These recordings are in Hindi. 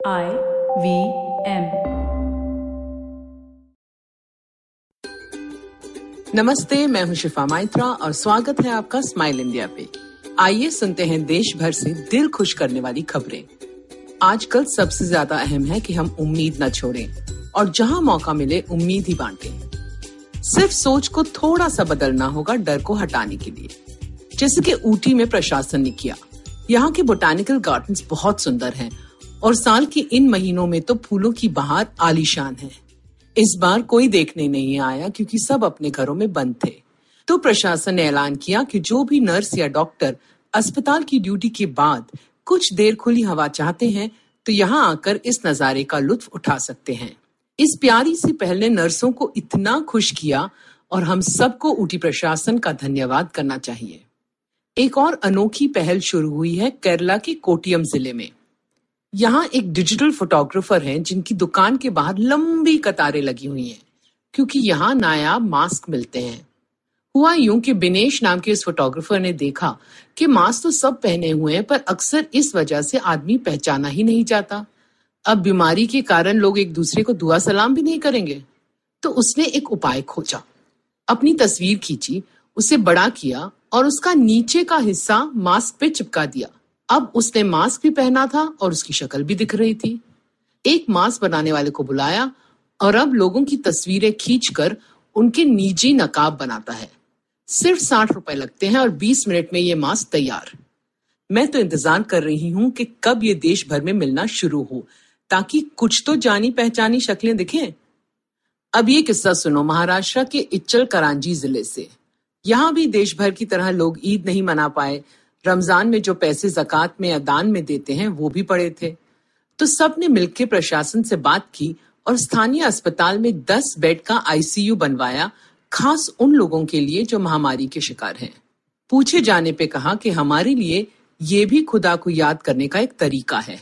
I वी एम नमस्ते, मैं हूँ शिफा माइत्रा और स्वागत है आपका स्माइल इंडिया पे। आइए सुनते हैं देश भर से दिल खुश करने वाली खबरें। आजकल सबसे ज़्यादा अहम है कि हम उम्मीद न छोड़ें और जहाँ मौका मिले, उम्मीद ही बांटें। सिर्फ़ सोच को थोड़ा सा बदलना होगा डर को हटाने के लिए। जैसे कि ऊटी में प्रशासन ने किया। यहाँ के बोटानिकल गार्डन्स बहुत सुंदर हैं और साल के इन महीनों में तो फूलों की बहार आलीशान है। इस बार कोई देखने नहीं आया क्योंकि सब अपने घरों में बंद थे। तो प्रशासन ने ऐलान किया कि जो भी नर्स या डॉक्टर अस्पताल की ड्यूटी के बाद कुछ देर खुली हवा चाहते हैं तो यहाँ आकर इस नजारे का लुत्फ उठा सकते हैं। इस प्यारी सी पहल नर्सों को इतना खुश किया और हम सबको ऊटी प्रशासन का धन्यवाद करना चाहिए। एक और अनोखी पहल शुरू हुई है केरला के कोटियम ज़िले में। यहाँ एक डिजिटल फोटोग्राफर हैं जिनकी दुकान के बाहर लंबी कतारें लगी हुई हैं, क्योंकि यहाँ नायाब मास्क मिलते हैं। हुआ यूँ कि बिनेश नाम के इस फोटोग्राफर ने देखा कि मास्क तो सब पहने हुए हैं, पर अक्सर इस वजह से आदमी पहचाना ही नहीं जाता। अब बीमारी के कारण लोग एक दूसरे को दुआ सलाम भी नहीं करेंगे। तो उसने एक उपाय खोजा। अपनी तस्वीर खींची, उसे बड़ा किया और उसका नीचे का हिस्सा मास्क पे चिपका दिया। अब उसने मास्क भी पहना था और उसकी शक्ल भी दिख रही थी। एक मास्क बनाने वाले को बुलाया और अब लोगों की तस्वीरें खींचकर उनके निजी नकाब बनाता है। सिर्फ़ साठ रुपए लगते हैं और बीस मिनट में ये मास्क तैयार। मैं तो इंतज़ार कर रही हूँ कि कब ये देश भर में मिलना शुरू हो, ताकि कुछ तो जानी पहचानी शक्लें दिखें। अब ये किस्सा सुनो महाराष्ट्र के इच्चल करांजी ज़िले से। यहाँ भी देश भर की तरह लोग ईद नहीं मना पाए रमज़ान में जो पैसे जक़ात में या दान में देते हैं, वो भी पड़े थे। तो सबने मिलकर प्रशासन से बात की और स्थानीय अस्पताल में 10 बेड का आईसीयू बनवाया, खास उन लोगों के लिए जो महामारी के शिकार हैं। पूछे जाने पे कहा कि हमारे लिए ये भी खुदा को याद करने का एक तरीका है।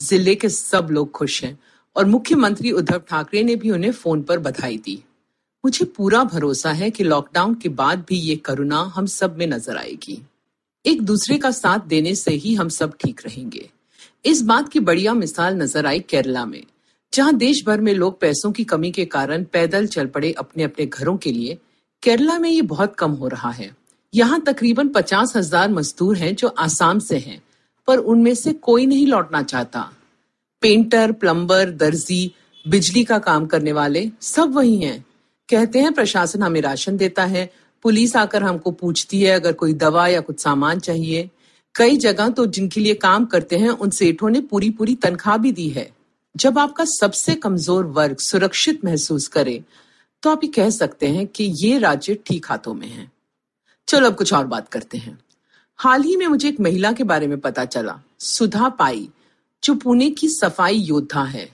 ज़िले के सब लोग खुश हैं और मुख्यमंत्री उद्धव ठाकरे ने भी उन्हें फ़ोन पर बधाई दी। मुझे पूरा भरोसा है कि लॉकडाउन के बाद भी ये करुणा हम सब में नज़र आएगी। एक दूसरे का साथ देने से ही हम सब ठीक रहेंगे। इस बात की बढ़िया मिसाल नज़र आई केरला में, जहाँ देश भर में लोग पैसों की कमी के कारण पैदल चल पड़े अपने अपने घरों के लिए, केरला में ये बहुत कम हो रहा है। यहाँ तकरीबन पचास हज़ार मजदूर हैं जो आसाम से हैं, पर उनमें से कोई नहीं लौटना चाहता। पेंटर, प्लम्बर, दर्जी, बिजली का काम करने वाले सब वही हैं। कहते हैं प्रशासन हमें राशन देता है पुलिस आकर हमको पूछती है, अगर कोई दवा या कुछ सामान चाहिए। कई जगह तो जिनके लिए काम करते हैं, उन सेठों ने पूरी पूरी तनख्वाह भी दी है। जब आपका सबसे कमज़ोर वर्ग सुरक्षित महसूस करे तो आप ये कह सकते हैं कि ये राज्य ठीक हाथों में है। चलो अब कुछ और बात करते हैं। हाल ही में मुझे एक महिला के बारे में पता चला। सुधा पाई, जो पुणे की सफ़ाई योद्धा है।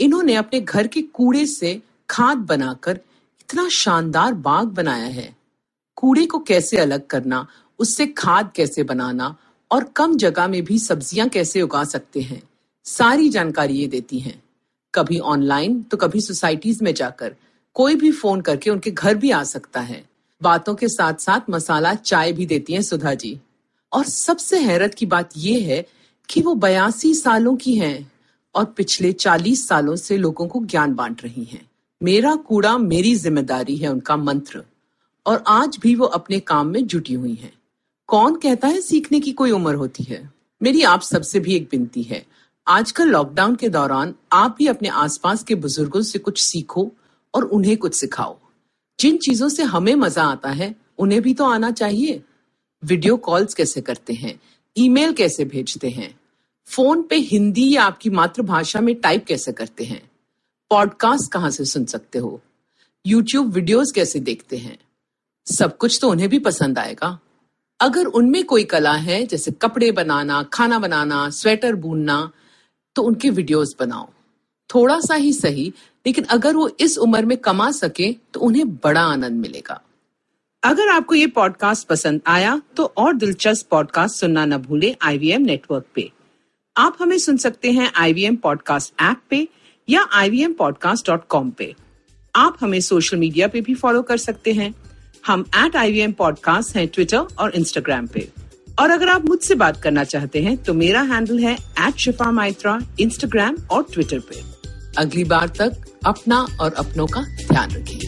इन्होंने अपने घर के कूड़े से खाद बनाकर इतना शानदार बाग बनाया है। कूड़े को कैसे अलग करना, उससे खाद कैसे बनाना और कम जगह में भी सब्ज़ियाँ कैसे उगा सकते हैं, सारी जानकारी ये देती हैं। कभी ऑनलाइन तो कभी सोसाइटीज में जाकर, कोई भी फ़ोन करके उनके घर भी आ सकता है। बातों के साथ साथ मसाला चाय भी देती हैं सुधा जी। और सबसे हैरत की बात यह है कि वो बयासी सालों की हैं और पिछले चालीस सालों से लोगों को ज्ञान बांट रही हैं। मेरा कूड़ा मेरी ज़िम्मेदारी है उनका मंत्र। और आज भी वो अपने काम में जुटी हुई हैं। कौन कहता है सीखने की कोई उम्र होती है? मेरी आप सबसे भी एक विनती है। आजकल लॉकडाउन के दौरान आप भी अपने आसपास के बुज़ुर्गों से कुछ सीखो और उन्हें कुछ सिखाओ। जिन चीज़ों से हमें मज़ा आता है, उन्हें भी तो आना चाहिए। वीडियो कॉल्स कैसे करते हैं? ईमेल कैसे भेजते हैं? फ़ोन पे हिंदी या आपकी मातृभाषा में टाइप कैसे करते हैं? पॉडकास्ट कहाँ से सुन सकते हो? यूट्यूब वीडियोस कैसे देखते हैं? सब कुछ तो उन्हें भी पसंद आएगा। अगर उनमें कोई कला है, जैसे कपड़े बनाना, खाना बनाना, स्वेटर बुनना तो उनके वीडियोस बनाओ। थोड़ा सा ही सही, लेकिन अगर वो इस उम्र में कमा सके तो उन्हें बड़ा आनंद मिलेगा। अगर आपको ये पॉडकास्ट पसंद आया तो और दिलचस्प पॉडकास्ट सुनना न भूले आईवीएम नेटवर्क पे। आप हमें सुन सकते हैं आईवीएम पॉडकास्ट ऐप पे या आई पे। आप हमें सोशल मीडिया पे भी फॉलो कर सकते हैं। हम एट आई पॉडकास्ट हैं ट्विटर और इंस्टाग्राम पे। और अगर आप मुझसे बात करना चाहते हैं तो मेरा हैंडल है एट शिफा माइत्रा इंस्टाग्राम और ट्विटर पे। अगली बार तक अपना और अपनों का ध्यान रखें